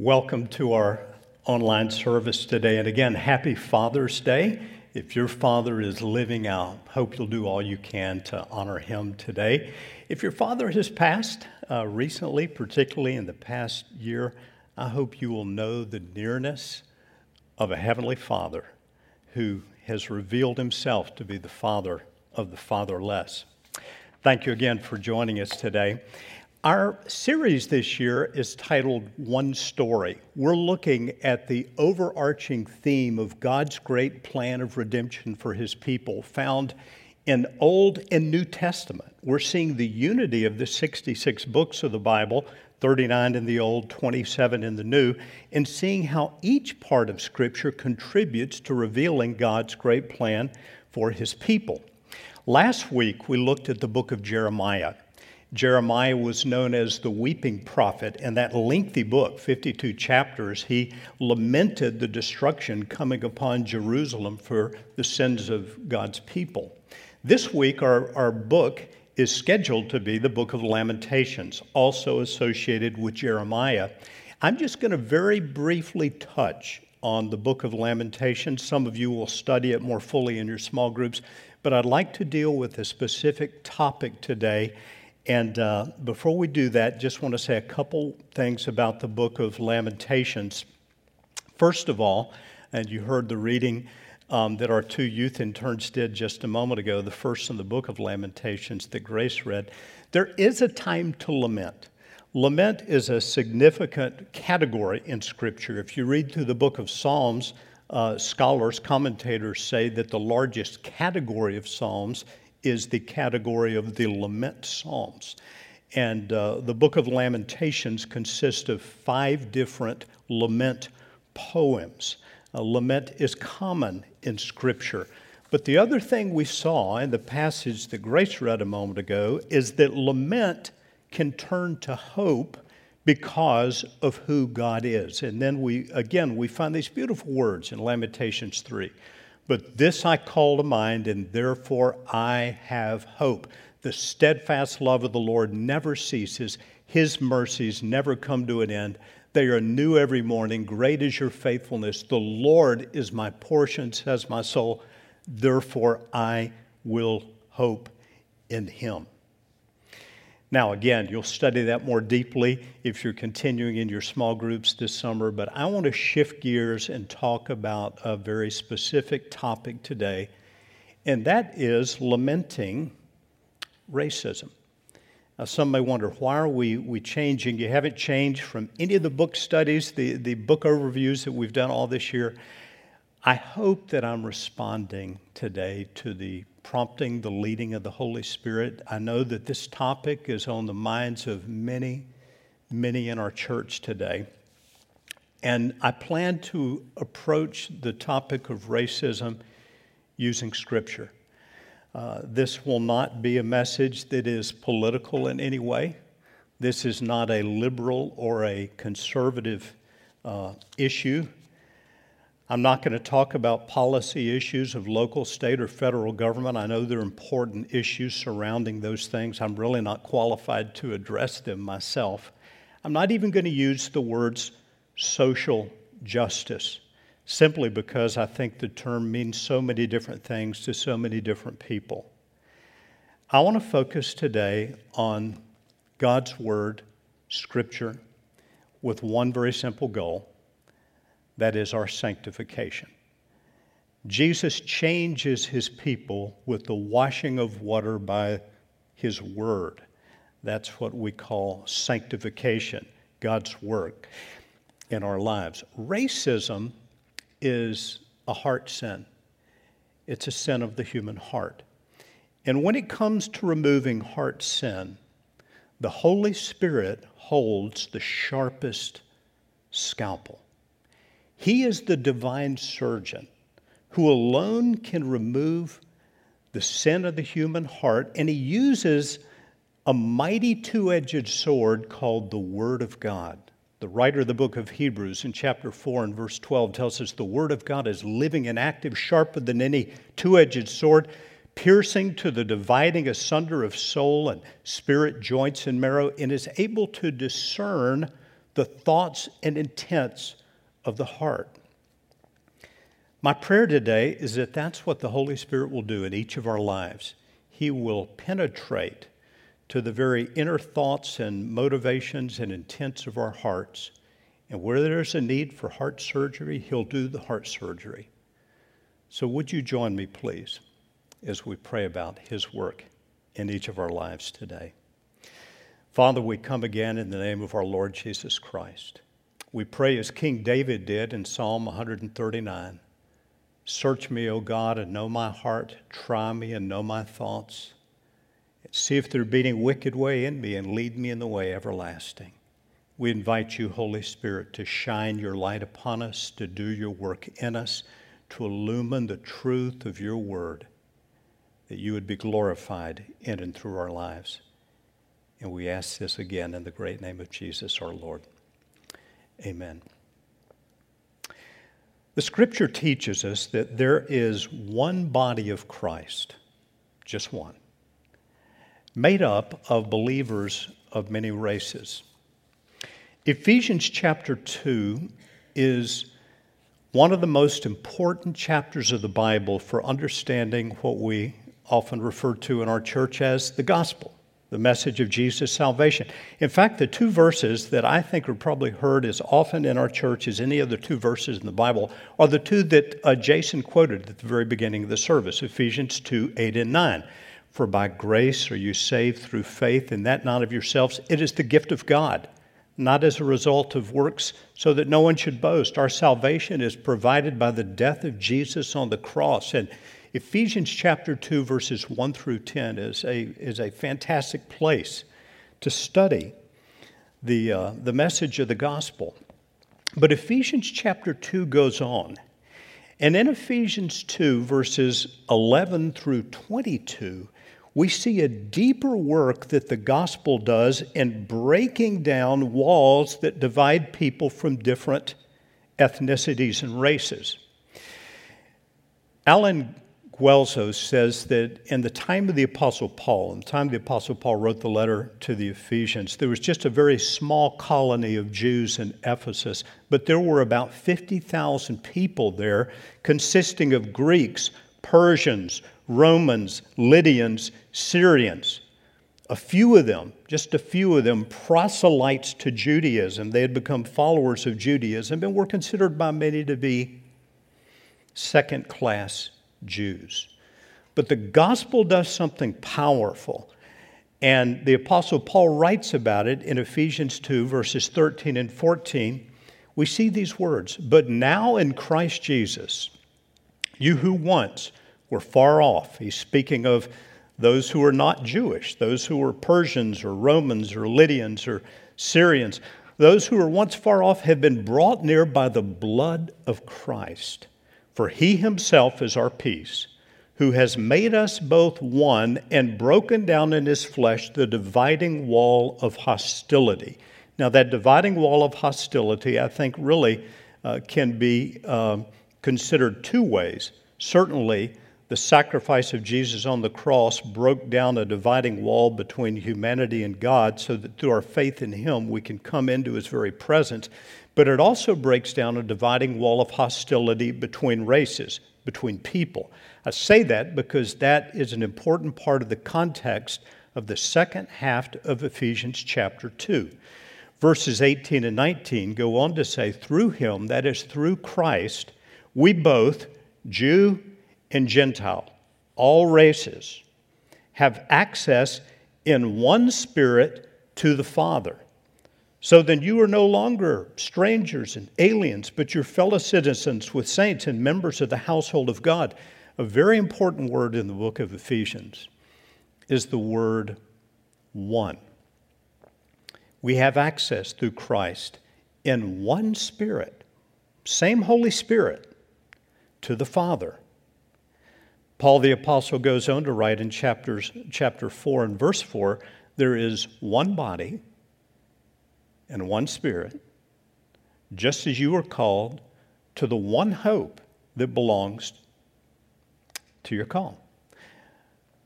Welcome to our online service today. And again, happy Father's Day. If your father is living out, hope you'll do all you can to honor him today. If your father has passed uh, recently, particularly in the past year, I hope you will know the nearness of a heavenly Father who has revealed himself to be the Father of the fatherless. Thank you again for joining us today. Our series this year is titled One Story. We're looking at the overarching theme of God's great plan of redemption for his people found in Old and New Testament. We're seeing the unity of the 66 books of the Bible, 39 in the Old, 27 in the New, and seeing how each part of Scripture contributes to revealing God's great plan for his people. Last week, we looked at the book of Jeremiah. Jeremiah was known as the weeping prophet. In that lengthy book, 52 chapters, he lamented the destruction coming upon Jerusalem for the sins of God's people. This week, our, our book is scheduled to be the book of Lamentations, also associated with Jeremiah. I'm just going to very briefly touch on the book of Lamentations. Some of you will study it more fully in your small groups, but I'd like to deal with a specific topic today and uh, before we do that, just want to say a couple things about the book of Lamentations. First of all, and you heard the reading um, that our two youth interns did just a moment ago, the first in the book of Lamentations that Grace read, there is a time to lament. Lament is a significant category in Scripture. If you read through the book of Psalms, uh, scholars, commentators say that the largest category of Psalms is the category of the lament psalms. And uh, the book of Lamentations consists of five different lament poems. A lament is common in Scripture. But the other thing we saw in the passage that Grace read a moment ago is that lament can turn to hope because of who God is. And then we, again, we find these beautiful words in Lamentations 3. But this I call to mind, and therefore I have hope. The steadfast love of the Lord never ceases, His mercies never come to an end. They are new every morning. Great is your faithfulness. The Lord is my portion, says my soul. Therefore I will hope in Him. Now, again, you'll study that more deeply if you're continuing in your small groups this summer, but I want to shift gears and talk about a very specific topic today, and that is lamenting racism. Now, some may wonder, why are we, we changing? You haven't changed from any of the book studies, the, the book overviews that we've done all this year. I hope that I'm responding today to the prompting, the leading of the Holy Spirit. I know that this topic is on the minds of many, many in our church today. And I plan to approach the topic of racism using Scripture. Uh, this will not be a message that is political in any way. This is not a liberal or a conservative uh, issue. I'm not going to talk about policy issues of local, state, or federal government. I know there are important issues surrounding those things. I'm really not qualified to address them myself. I'm not even going to use the words social justice, simply because I think the term means so many different things to so many different people. I want to focus today on God's Word, Scripture, with one very simple goal that is our sanctification. Jesus changes his people with the washing of water by his word. That's what we call sanctification, God's work in our lives. Racism is a heart sin, it's a sin of the human heart. And when it comes to removing heart sin, the Holy Spirit holds the sharpest scalpel. He is the divine surgeon who alone can remove the sin of the human heart, and he uses a mighty two edged sword called the Word of God. The writer of the book of Hebrews in chapter 4 and verse 12 tells us the Word of God is living and active, sharper than any two edged sword, piercing to the dividing asunder of soul and spirit, joints, and marrow, and is able to discern the thoughts and intents of the heart. My prayer today is that that's what the Holy Spirit will do in each of our lives. He will penetrate to the very inner thoughts and motivations and intents of our hearts. And where there's a need for heart surgery, He'll do the heart surgery. So, would you join me, please, as we pray about His work in each of our lives today? Father, we come again in the name of our Lord Jesus Christ. We pray as King David did in Psalm 139 Search me, O God, and know my heart. Try me and know my thoughts. See if there be any wicked way in me and lead me in the way everlasting. We invite you, Holy Spirit, to shine your light upon us, to do your work in us, to illumine the truth of your word, that you would be glorified in and through our lives. And we ask this again in the great name of Jesus our Lord. Amen. The scripture teaches us that there is one body of Christ, just one, made up of believers of many races. Ephesians chapter 2 is one of the most important chapters of the Bible for understanding what we often refer to in our church as the gospel the message of Jesus' salvation. In fact, the two verses that I think are probably heard as often in our church as any of the two verses in the Bible are the two that uh, Jason quoted at the very beginning of the service Ephesians 2 8 and 9. For by grace are you saved through faith, and that not of yourselves. It is the gift of God, not as a result of works, so that no one should boast. Our salvation is provided by the death of Jesus on the cross. And Ephesians chapter 2, verses 1 through 10 is a, is a fantastic place to study the, uh, the message of the gospel. But Ephesians chapter 2 goes on. And in Ephesians 2, verses 11 through 22, we see a deeper work that the gospel does in breaking down walls that divide people from different ethnicities and races. Allen Guelzo says that in the time of the Apostle Paul, in the time the Apostle Paul wrote the letter to the Ephesians, there was just a very small colony of Jews in Ephesus, but there were about 50,000 people there, consisting of Greeks, Persians, Romans, Lydians, Syrians. A few of them, just a few of them, proselytes to Judaism. They had become followers of Judaism and were considered by many to be second class Jews. But the gospel does something powerful. And the Apostle Paul writes about it in Ephesians 2, verses 13 and 14. We see these words But now in Christ Jesus, you who once were far off, he's speaking of those who are not Jewish, those who were Persians or Romans or Lydians or Syrians, those who were once far off have been brought near by the blood of Christ. For he himself is our peace, who has made us both one and broken down in his flesh the dividing wall of hostility. Now, that dividing wall of hostility, I think, really uh, can be uh, considered two ways. Certainly, the sacrifice of Jesus on the cross broke down a dividing wall between humanity and God so that through our faith in Him we can come into His very presence but it also breaks down a dividing wall of hostility between races, between people. I say that because that is an important part of the context of the second half of Ephesians chapter 2. Verses 18 and 19 go on to say, Through him, that is, through Christ, we both, Jew and Gentile, all races, have access in one spirit to the Father. So then you are no longer strangers and aliens, but your fellow citizens with saints and members of the household of God. A very important word in the book of Ephesians is the word one. We have access through Christ in one Spirit, same Holy Spirit, to the Father. Paul the Apostle goes on to write in chapters, chapter 4 and verse 4 there is one body and one Spirit, just as you are called to the one hope that belongs to your call.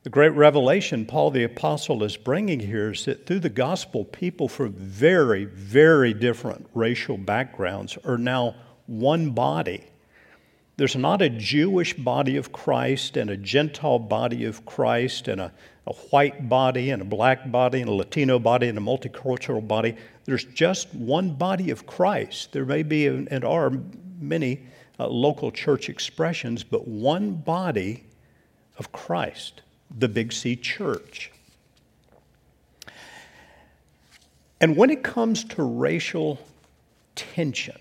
The great revelation Paul the Apostle is bringing here is that through the gospel, people from very, very different racial backgrounds are now one body. There's not a Jewish body of Christ and a Gentile body of Christ and a, a white body and a black body and a Latino body and a multicultural body. There's just one body of Christ. There may be and are many uh, local church expressions, but one body of Christ the Big C church. And when it comes to racial tension,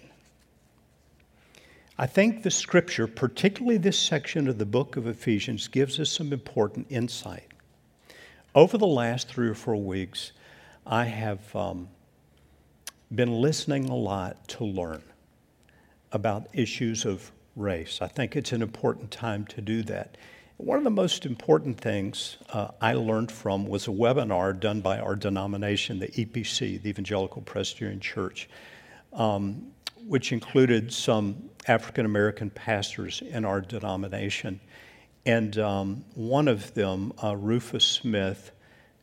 I think the scripture, particularly this section of the book of Ephesians, gives us some important insight. Over the last three or four weeks, I have um, been listening a lot to learn about issues of race. I think it's an important time to do that. One of the most important things uh, I learned from was a webinar done by our denomination, the EPC, the Evangelical Presbyterian Church, um, which included some African American pastors in our denomination. And um, one of them, uh, Rufus Smith,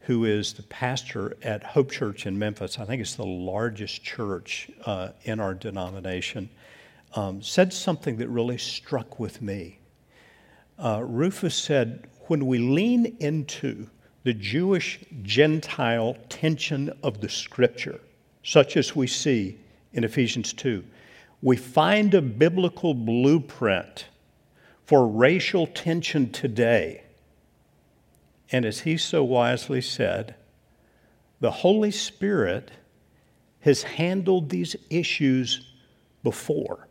who is the pastor at Hope Church in Memphis, I think it's the largest church uh, in our denomination, um, said something that really struck with me. Uh, Rufus said, when we lean into the Jewish Gentile tension of the scripture, such as we see in Ephesians 2, we find a biblical blueprint for racial tension today. And as he so wisely said, the Holy Spirit has handled these issues before.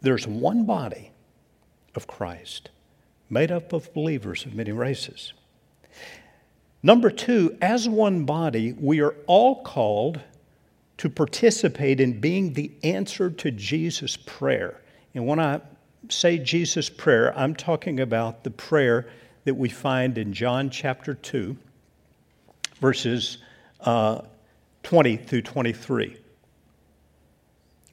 There's one body of Christ made up of believers of many races. Number two, as one body, we are all called to participate in being the answer to Jesus' prayer. And when I say Jesus' prayer, I'm talking about the prayer that we find in John chapter 2, verses uh, 20 through 23.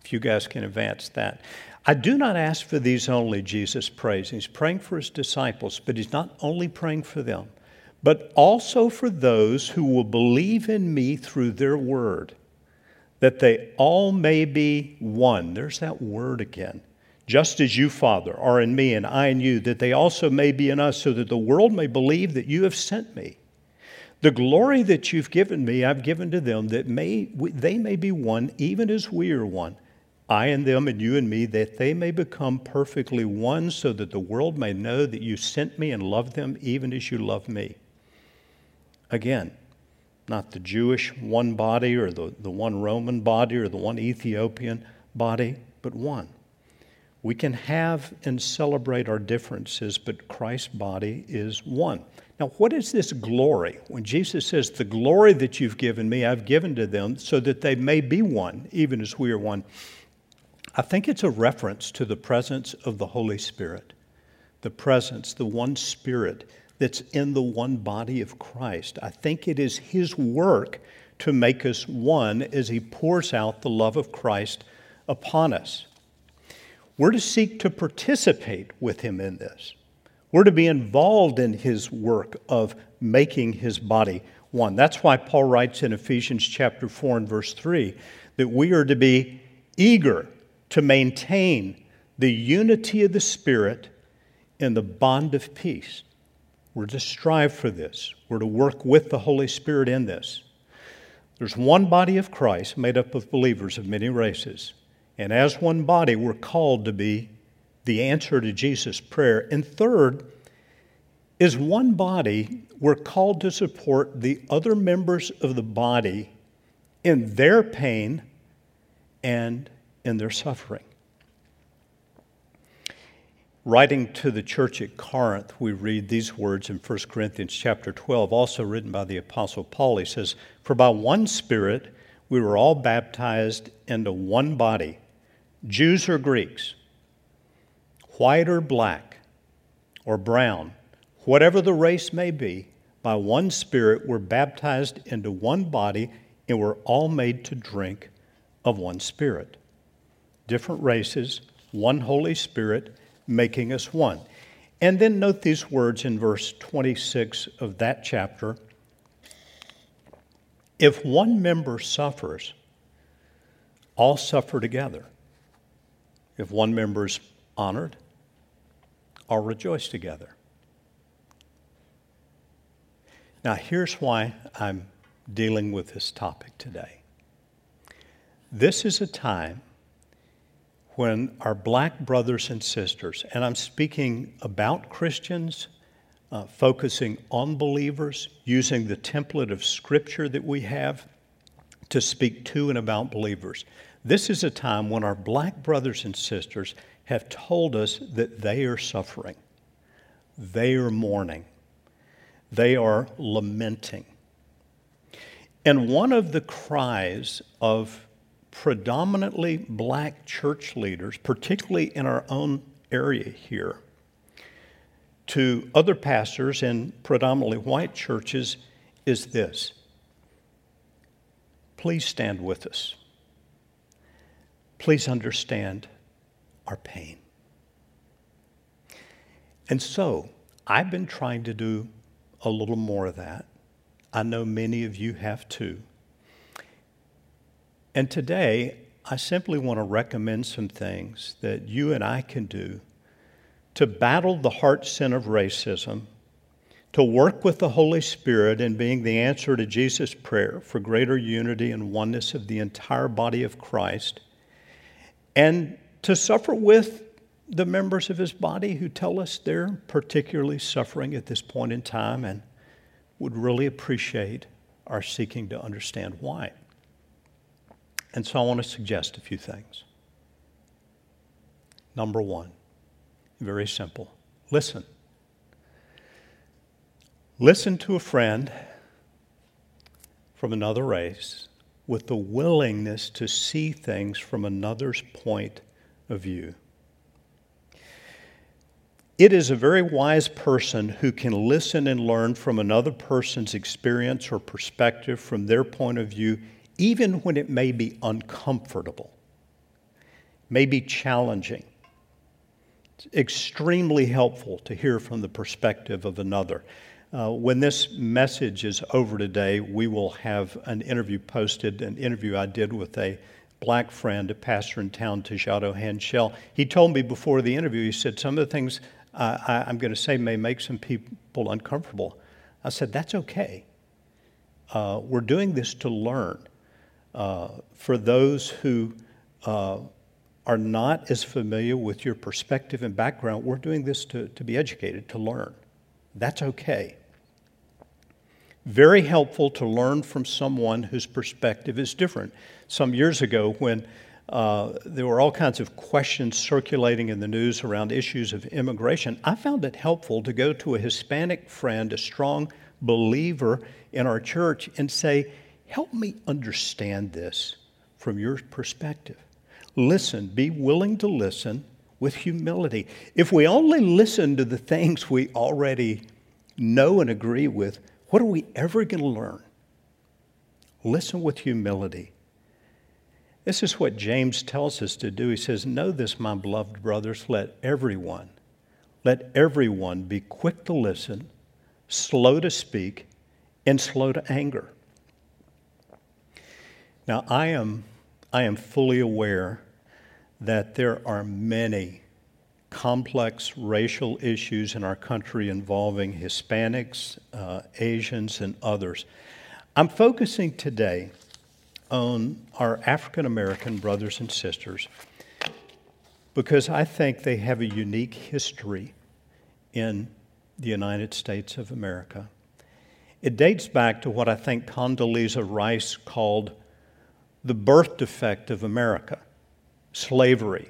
If you guys can advance that. I do not ask for these only, Jesus prays. He's praying for his disciples, but he's not only praying for them, but also for those who will believe in me through their word, that they all may be one. There's that word again. Just as you, Father, are in me and I in you, that they also may be in us, so that the world may believe that you have sent me. The glory that you've given me, I've given to them, that may, they may be one, even as we are one. I and them and you and me, that they may become perfectly one, so that the world may know that you sent me and loved them even as you love me. Again, not the Jewish one body or the, the one Roman body or the one Ethiopian body, but one. We can have and celebrate our differences, but Christ's body is one. Now, what is this glory? When Jesus says, The glory that you've given me, I've given to them, so that they may be one, even as we are one. I think it's a reference to the presence of the Holy Spirit, the presence, the one Spirit that's in the one body of Christ. I think it is His work to make us one as He pours out the love of Christ upon us. We're to seek to participate with Him in this. We're to be involved in His work of making His body one. That's why Paul writes in Ephesians chapter 4 and verse 3 that we are to be eager to maintain the unity of the Spirit in the bond of peace. We're to strive for this. We're to work with the Holy Spirit in this. There's one body of Christ made up of believers of many races. And as one body, we're called to be the answer to Jesus' prayer. And third, is one body, we're called to support the other members of the body in their pain and in their suffering. Writing to the church at Corinth, we read these words in 1 Corinthians chapter 12, also written by the Apostle Paul. He says, For by one Spirit we were all baptized into one body, Jews or Greeks, white or black, or brown, whatever the race may be, by one Spirit we're baptized into one body, and we're all made to drink of one Spirit different races, one Holy Spirit, making us one. And then note these words in verse 26 of that chapter. If one member suffers, all suffer together. If one member is honored, all rejoice together. Now, here's why I'm dealing with this topic today. This is a time when our black brothers and sisters, and I'm speaking about Christians, uh, focusing on believers, using the template of Scripture that we have to speak to and about believers. This is a time when our black brothers and sisters have told us that they are suffering, they are mourning, they are lamenting. And one of the cries of predominantly black church leaders, particularly in our own area here, to other pastors in predominantly white churches is this please stand with us. Please understand our pain. And so, I've been trying to do a little more of that. I know many of you have too. And today, I simply want to recommend some things that you and I can do to battle the heart sin of racism, to work with the Holy Spirit in being the answer to Jesus' prayer for greater unity and oneness of the entire body of Christ and to suffer with the members of his body who tell us they're particularly suffering at this point in time and would really appreciate our seeking to understand why. And so I want to suggest a few things. Number one, very simple listen. Listen to a friend from another race with the willingness to see things from another's point of view. It is a very wise person who can listen and learn from another person's experience or perspective from their point of view, even when it may be uncomfortable, may be challenging. It's extremely helpful to hear from the perspective of another. Uh, when this message is over today, we will have an interview posted, an interview I did with a black friend, a pastor in town, Tejado Hanchell. He told me before the interview, he said, Some of the things uh, I, am going to say may make some people uncomfortable. I said, That's okay. Uh, we're doing this to learn. Uh, for those who uh, are not as familiar with your perspective and background, we're doing this to, to be educated, to learn. That's okay. Very helpful to learn from someone whose perspective is different. Some years ago, when uh, there were all kinds of questions circulating in the news around issues of immigration, I found it helpful to go to a Hispanic friend, a strong believer in our church, and say, Help me understand this from your perspective. Listen, be willing to listen with humility. If we only listen to the things we already know and agree with, what are we ever going to learn? Listen with humility. This is what James tells us to do. He says, Know this, my beloved brothers, let everyone, let everyone be quick to listen, slow to speak, and slow to anger. Now, I am, I am fully aware that there are many complex racial issues in our country involving Hispanics, uh, Asians, and others. I'm focusing today on our African American brothers and sisters because I think they have a unique history in the United States of America. It dates back to what I think Condoleezza Rice called the birth defect of America slavery.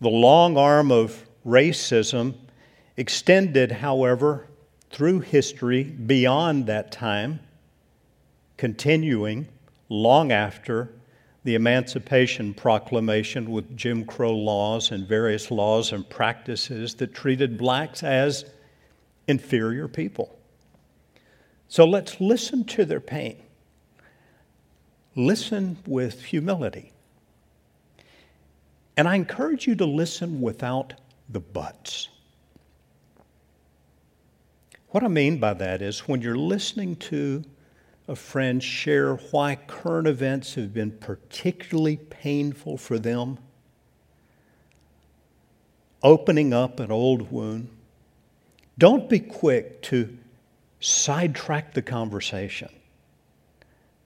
The long arm of racism extended, however, through history beyond that time, continuing long after the Emancipation Proclamation with Jim Crow laws and various laws and practices that treated blacks as inferior people. So let's listen to their pain. Listen with humility. And I encourage you to listen without the buts. What I mean by that is when you're listening to a friend share why current events have been particularly painful for them, opening up an old wound, don't be quick to sidetrack the conversation.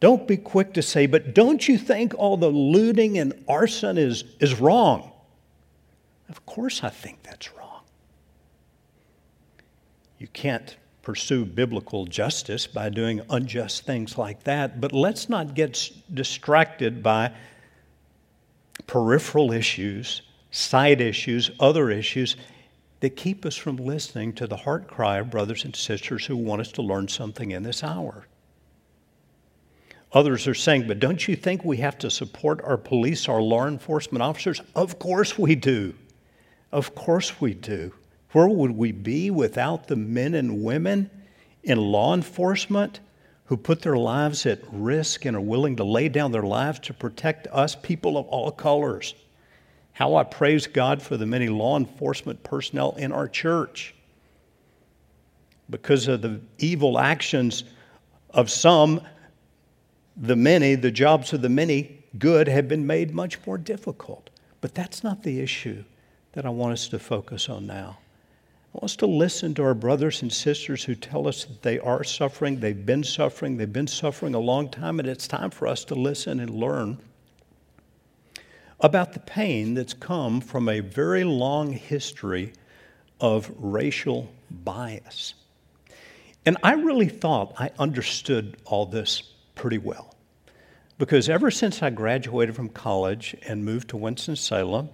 Don't be quick to say, but don't you think all the looting and arson is, is wrong? Of course, I think that's wrong. You can't pursue biblical justice by doing unjust things like that, but let's not get distracted by peripheral issues, side issues, other issues that keep us from listening to the heart cry of brothers and sisters who want us to learn something in this hour. Others are saying, but don't you think we have to support our police, our law enforcement officers? Of course we do. Of course we do. Where would we be without the men and women in law enforcement who put their lives at risk and are willing to lay down their lives to protect us, people of all colors? How I praise God for the many law enforcement personnel in our church. Because of the evil actions of some, the many, the jobs of the many good have been made much more difficult. But that's not the issue that I want us to focus on now. I want us to listen to our brothers and sisters who tell us that they are suffering, they've been suffering, they've been suffering a long time, and it's time for us to listen and learn about the pain that's come from a very long history of racial bias. And I really thought I understood all this pretty well. Because ever since I graduated from college and moved to Winston-Salem,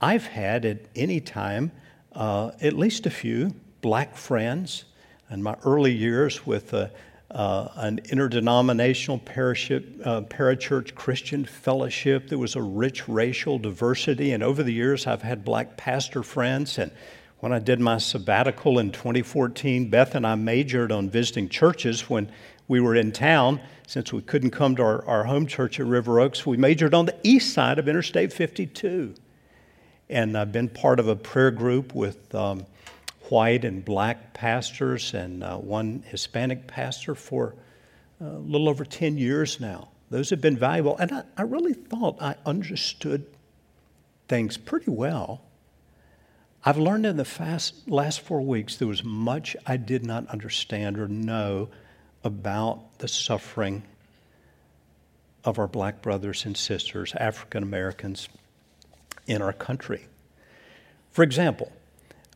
I've had at any time uh, at least a few black friends. In my early years with uh, uh, an interdenominational parachip, uh, parachurch Christian fellowship. There was a rich racial diversity. And over the years, I've had black pastor friends. And when I did my sabbatical in 2014, Beth and I majored on visiting churches when we were in town. Since we couldn't come to our, our home church at River Oaks, we majored on the east side of Interstate 52. And I've been part of a prayer group with um, white and black pastors and uh, one Hispanic pastor for uh, a little over 10 years now. Those have been valuable. And I, I really thought I understood things pretty well. I've learned in the fast, last four weeks there was much I did not understand or know about the suffering of our black brothers and sisters, African Americans in our country. For example,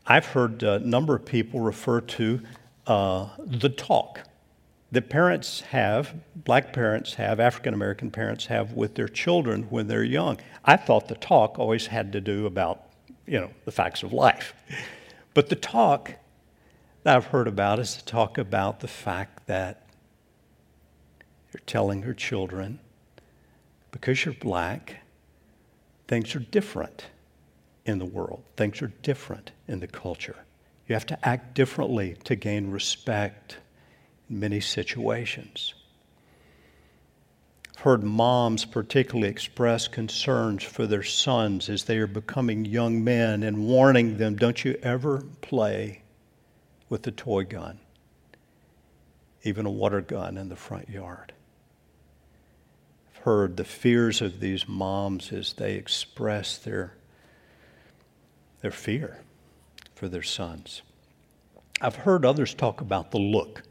I've heard a number of people refer to uh, the talk that parents have, black parents have, African American parents have with their children when they're young. I thought the talk always had to do about, you know, the facts of life. But the talk that I've heard about is to talk about the fact that you're telling your children, because you're black, things are different in the world. Things are different in the culture. You have to act differently to gain respect in many situations. I've heard moms particularly express concerns for their sons as they are becoming young men and warning them don't you ever play with a toy gun, even a water gun in the front yard. I've heard the fears of these moms as they express their their fear for their sons. I've heard others talk about the look.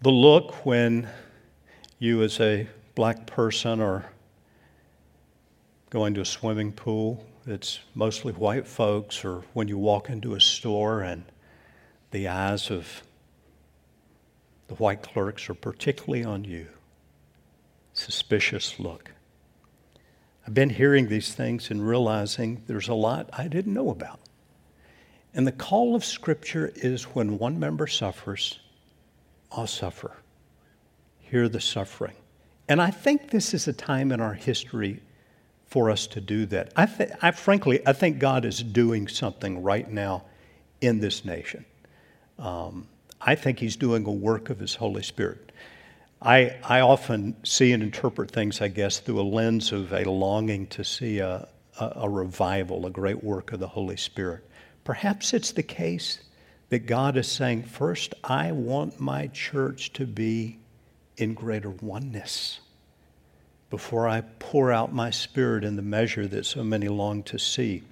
The look when you, as a black person, are going to a swimming pool, it's mostly white folks, or when you walk into a store and the eyes of the white clerks are particularly on you. Suspicious look. I've been hearing these things and realizing there's a lot I didn't know about. And the call of Scripture is when one member suffers, I'll suffer. Hear the suffering. And I think this is a time in our history for us to do that. I, th- I frankly, I think God is doing something right now in this nation. Um, I think He's doing a work of His Holy Spirit. I, I often see and interpret things, I guess, through a lens of a longing to see a, a, a revival, a great work of the Holy Spirit. Perhaps it's the case that God is saying, first, I want my church to be in greater oneness before I pour out my spirit in the measure that so many long to see.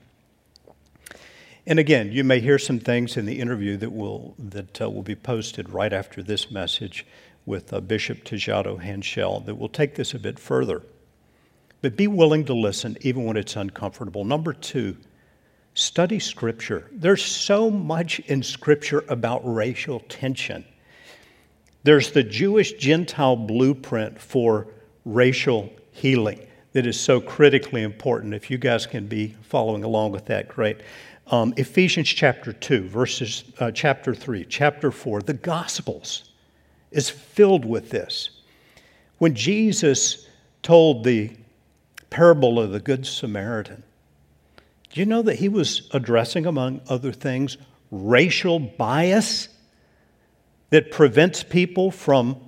And again, you may hear some things in the interview that will, that, uh, will be posted right after this message with uh, Bishop Tejado Hanchell that will take this a bit further. But be willing to listen even when it's uncomfortable. Number two, study Scripture. There's so much in Scripture about racial tension. There's the Jewish Gentile blueprint for racial healing that is so critically important. If you guys can be following along with that, great. Um, Ephesians chapter 2, verses uh, chapter 3, chapter 4, the Gospels is filled with this. When Jesus told the parable of the Good Samaritan, do you know that he was addressing, among other things, racial bias that prevents people from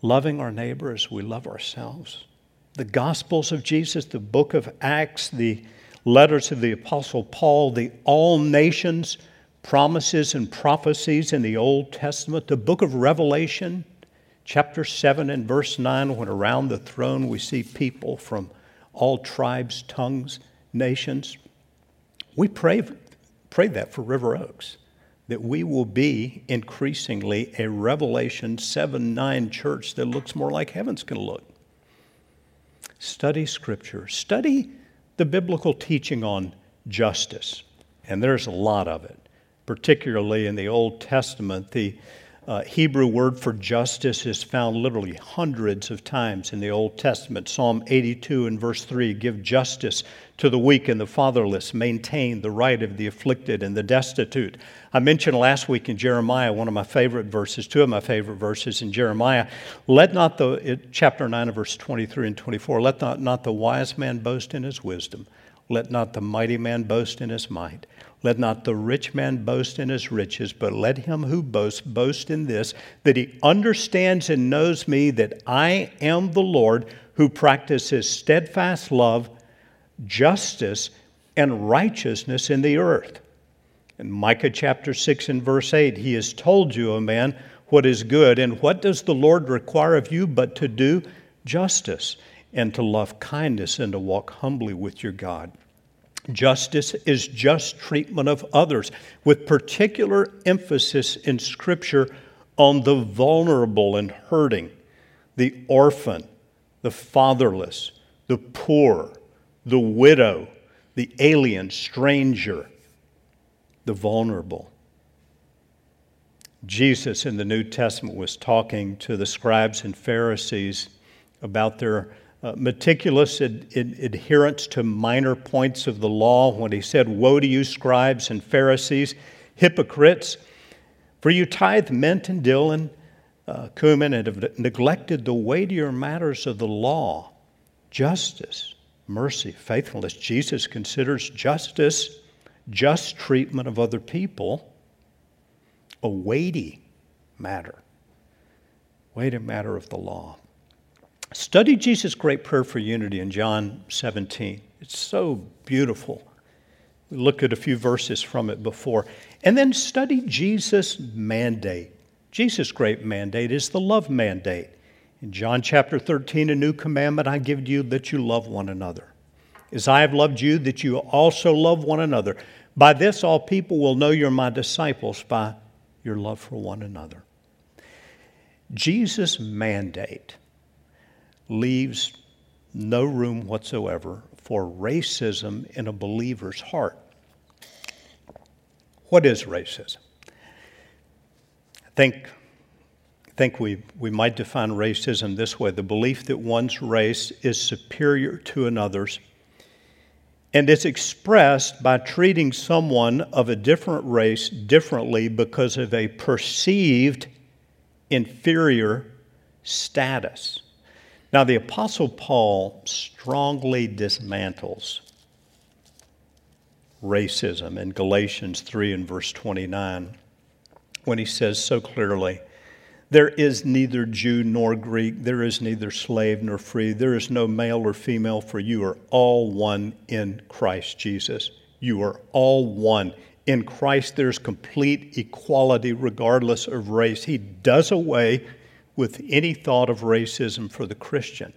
loving our neighbor as we love ourselves? The Gospels of Jesus, the book of Acts, the letters of the Apostle Paul, the all nations promises and prophecies in the Old Testament, the book of Revelation, chapter 7 and verse 9, when around the throne we see people from all tribes, tongues, nations. We pray, pray that for River Oaks, that we will be increasingly a Revelation 7 9 church that looks more like heaven's going to look. Study Scripture, study the biblical teaching on justice, and there's a lot of it particularly in the Old Testament, the uh, Hebrew word for justice is found literally hundreds of times in the Old Testament. Psalm 82 and verse 3 give justice to the weak and the fatherless, maintain the right of the afflicted and the destitute. I mentioned last week in Jeremiah, one of my favorite verses, two of my favorite verses in Jeremiah. Let not the, chapter 9 verse 23 and 24, let not, not the wise man boast in his wisdom, let not the mighty man boast in his might. Let not the rich man boast in his riches, but let him who boasts boast in this, that he understands and knows me, that I am the Lord who practices steadfast love, justice, and righteousness in the earth. In Micah chapter 6 and verse 8, he has told you, O man, what is good, and what does the Lord require of you but to do justice, and to love kindness, and to walk humbly with your God. Justice is just treatment of others, with particular emphasis in Scripture on the vulnerable and hurting, the orphan, the fatherless, the poor, the widow, the alien, stranger, the vulnerable. Jesus in the New Testament was talking to the scribes and Pharisees about their uh, meticulous ad- ad- adherence to minor points of the law when he said, Woe to you, scribes and Pharisees, hypocrites, for you tithe mint and dill and uh, cumin and have neglected the weightier matters of the law justice, mercy, faithfulness. Jesus considers justice, just treatment of other people, a weighty matter, weighty matter of the law. Study Jesus' great prayer for unity in John 17. It's so beautiful. We looked at a few verses from it before. And then study Jesus' mandate. Jesus' great mandate is the love mandate. In John chapter 13, a new commandment I give you that you love one another. As I have loved you, that you also love one another. By this, all people will know you're my disciples by your love for one another. Jesus' mandate leaves no room whatsoever for racism in a believer's heart. What is racism? I think, I think we, we might define racism this way the belief that one's race is superior to another's, and it's expressed by treating someone of a different race differently because of a perceived inferior status. Now, the Apostle Paul strongly dismantles racism in Galatians 3 and verse 29 when he says so clearly, There is neither Jew nor Greek. There is neither slave nor free. There is no male or female, for you are all one in Christ Jesus. You are all one. In Christ, there's complete equality regardless of race. He does away with any thought of racism for the Christian.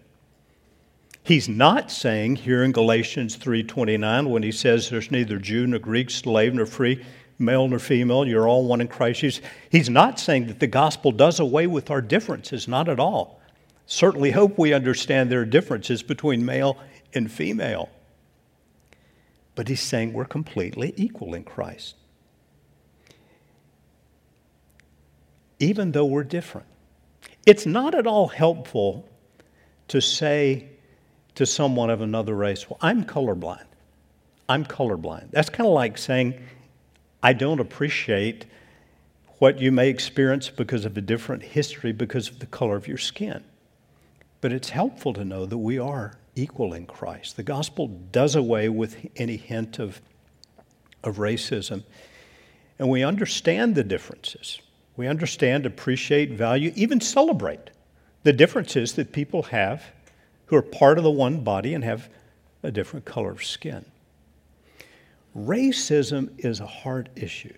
He's not saying here in Galatians 3:29 when he says there's neither Jew nor Greek, slave nor free, male nor female, you're all one in Christ Jesus. He's not saying that the gospel does away with our differences, not at all. Certainly hope we understand there are differences between male and female. But he's saying we're completely equal in Christ. Even though we're different. It's not at all helpful to say to someone of another race, Well, I'm colorblind. I'm colorblind. That's kind of like saying, I don't appreciate what you may experience because of a different history, because of the color of your skin. But it's helpful to know that we are equal in Christ. The gospel does away with any hint of, of racism. And we understand the differences. We understand, appreciate, value, even celebrate the differences that people have who are part of the one body and have a different color of skin. Racism is a hard issue.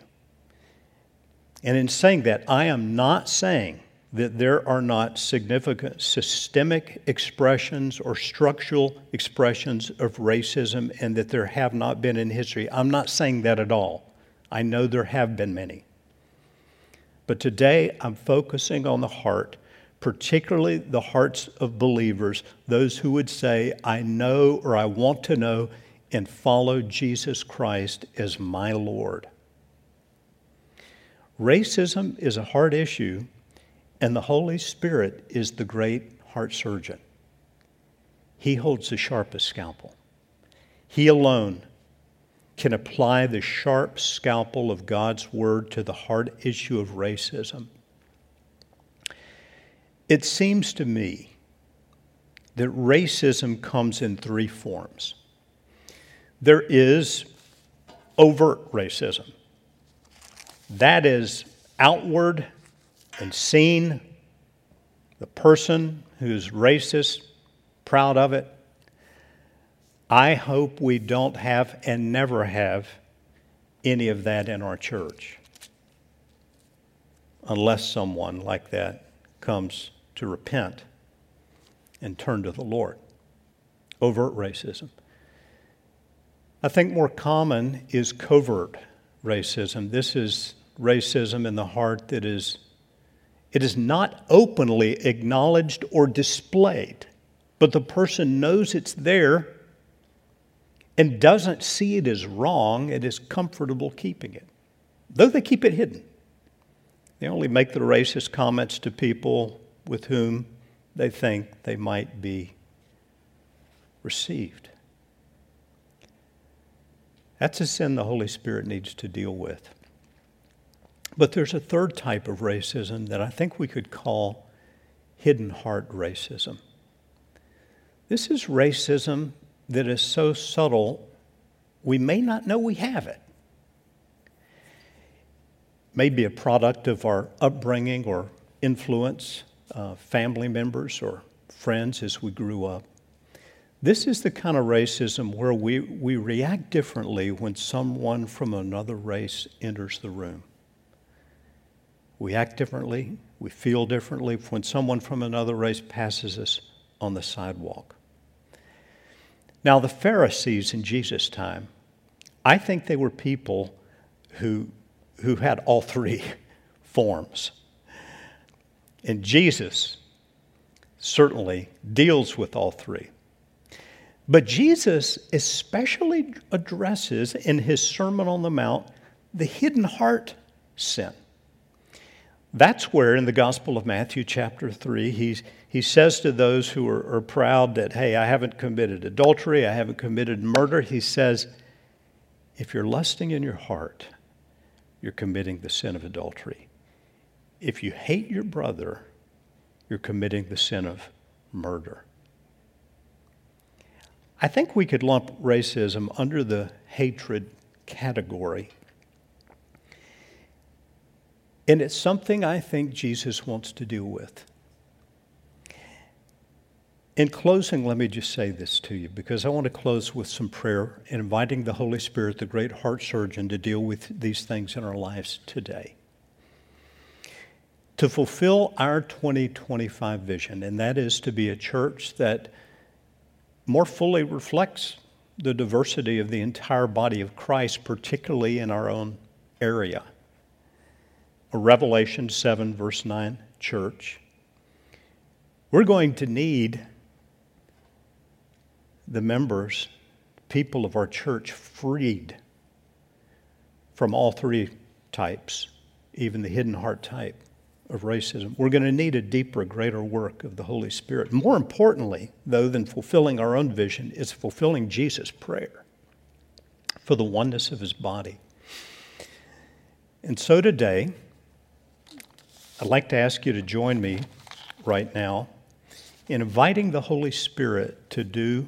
And in saying that, I am not saying that there are not significant systemic expressions or structural expressions of racism and that there have not been in history. I'm not saying that at all. I know there have been many. But today I'm focusing on the heart particularly the hearts of believers, those who would say, I know or I want to know and follow Jesus Christ as my Lord. Racism is a hard issue, and the Holy Spirit is the great heart surgeon. He holds the sharpest scalpel. He alone can apply the sharp scalpel of God's word to the hard issue of racism it seems to me that racism comes in three forms. There is overt racism, that is outward and seen. The person who's racist, proud of it. I hope we don't have and never have any of that in our church unless someone like that comes to repent and turn to the Lord. Overt racism. I think more common is covert racism. This is racism in the heart that is it is not openly acknowledged or displayed, but the person knows it's there and doesn't see it as wrong and is comfortable keeping it, though they keep it hidden. They only make the racist comments to people with whom they think they might be received. That's a sin the Holy Spirit needs to deal with. But there's a third type of racism that I think we could call hidden heart racism. This is racism that is so subtle we may not know we have it. May be a product of our upbringing or influence uh, family members or friends as we grew up. This is the kind of racism where we, we react differently when someone from another race enters the room. We act differently, we feel differently when someone from another race passes us on the sidewalk. Now, the Pharisees in Jesus' time, I think they were people who, who had all three forms. And Jesus certainly deals with all three. But Jesus especially addresses in his Sermon on the Mount the hidden heart sin. That's where in the Gospel of Matthew, chapter 3, he's, he says to those who are, are proud that, hey, I haven't committed adultery, I haven't committed murder, he says, if you're lusting in your heart, you're committing the sin of adultery if you hate your brother, you're committing the sin of murder. I think we could lump racism under the hatred category. And it's something I think Jesus wants to deal with. In closing, let me just say this to you because I want to close with some prayer, inviting the Holy Spirit, the great heart surgeon, to deal with these things in our lives today. To fulfill our 2025 vision, and that is to be a church that more fully reflects the diversity of the entire body of Christ, particularly in our own area. Revelation 7, verse 9 church. We're going to need the members, people of our church, freed from all three types, even the hidden heart type of racism. We're going to need a deeper, greater work of the Holy Spirit. More importantly, though, than fulfilling our own vision, is fulfilling Jesus' prayer for the oneness of his body. And so today, I'd like to ask you to join me right now in inviting the Holy Spirit to do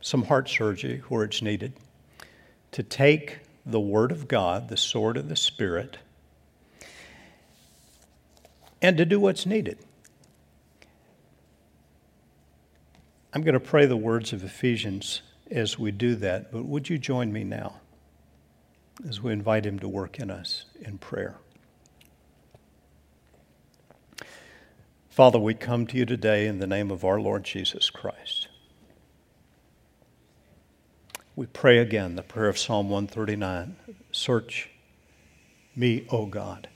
some heart surgery where it's needed, to take the Word of God, the sword of the Spirit, and to do what's needed. I'm going to pray the words of Ephesians as we do that, but would you join me now as we invite Him to work in us in prayer? Father, we come to you today in the name of our Lord Jesus Christ. We pray again the prayer of Psalm 139 Search me, O God.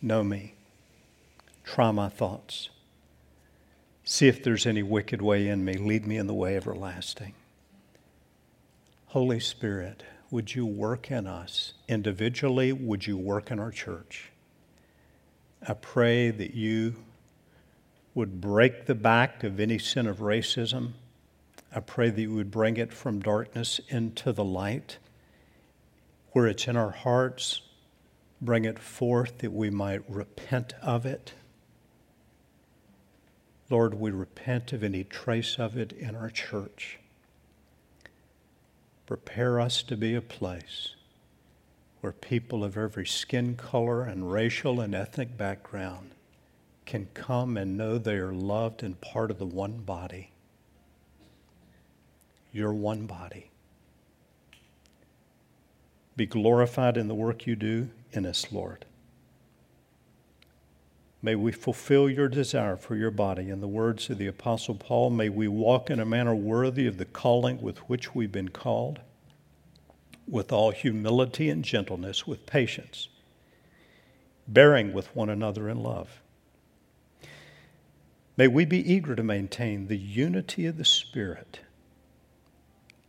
Know me. Try my thoughts. See if there's any wicked way in me. Lead me in the way everlasting. Holy Spirit, would you work in us? Individually, would you work in our church? I pray that you would break the back of any sin of racism I pray that you would bring it from darkness into the light. Where it's in our hearts, bring it forth that we might repent of it. Lord, we repent of any trace of it in our church. Prepare us to be a place where people of every skin color and racial and ethnic background can come and know they are loved and part of the one body. You're one body. Be glorified in the work you do in us, Lord. May we fulfill your desire for your body. In the words of the Apostle Paul, may we walk in a manner worthy of the calling with which we've been called, with all humility and gentleness, with patience, bearing with one another in love. May we be eager to maintain the unity of the Spirit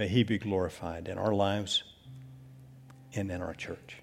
May He be glorified in our lives and in our church.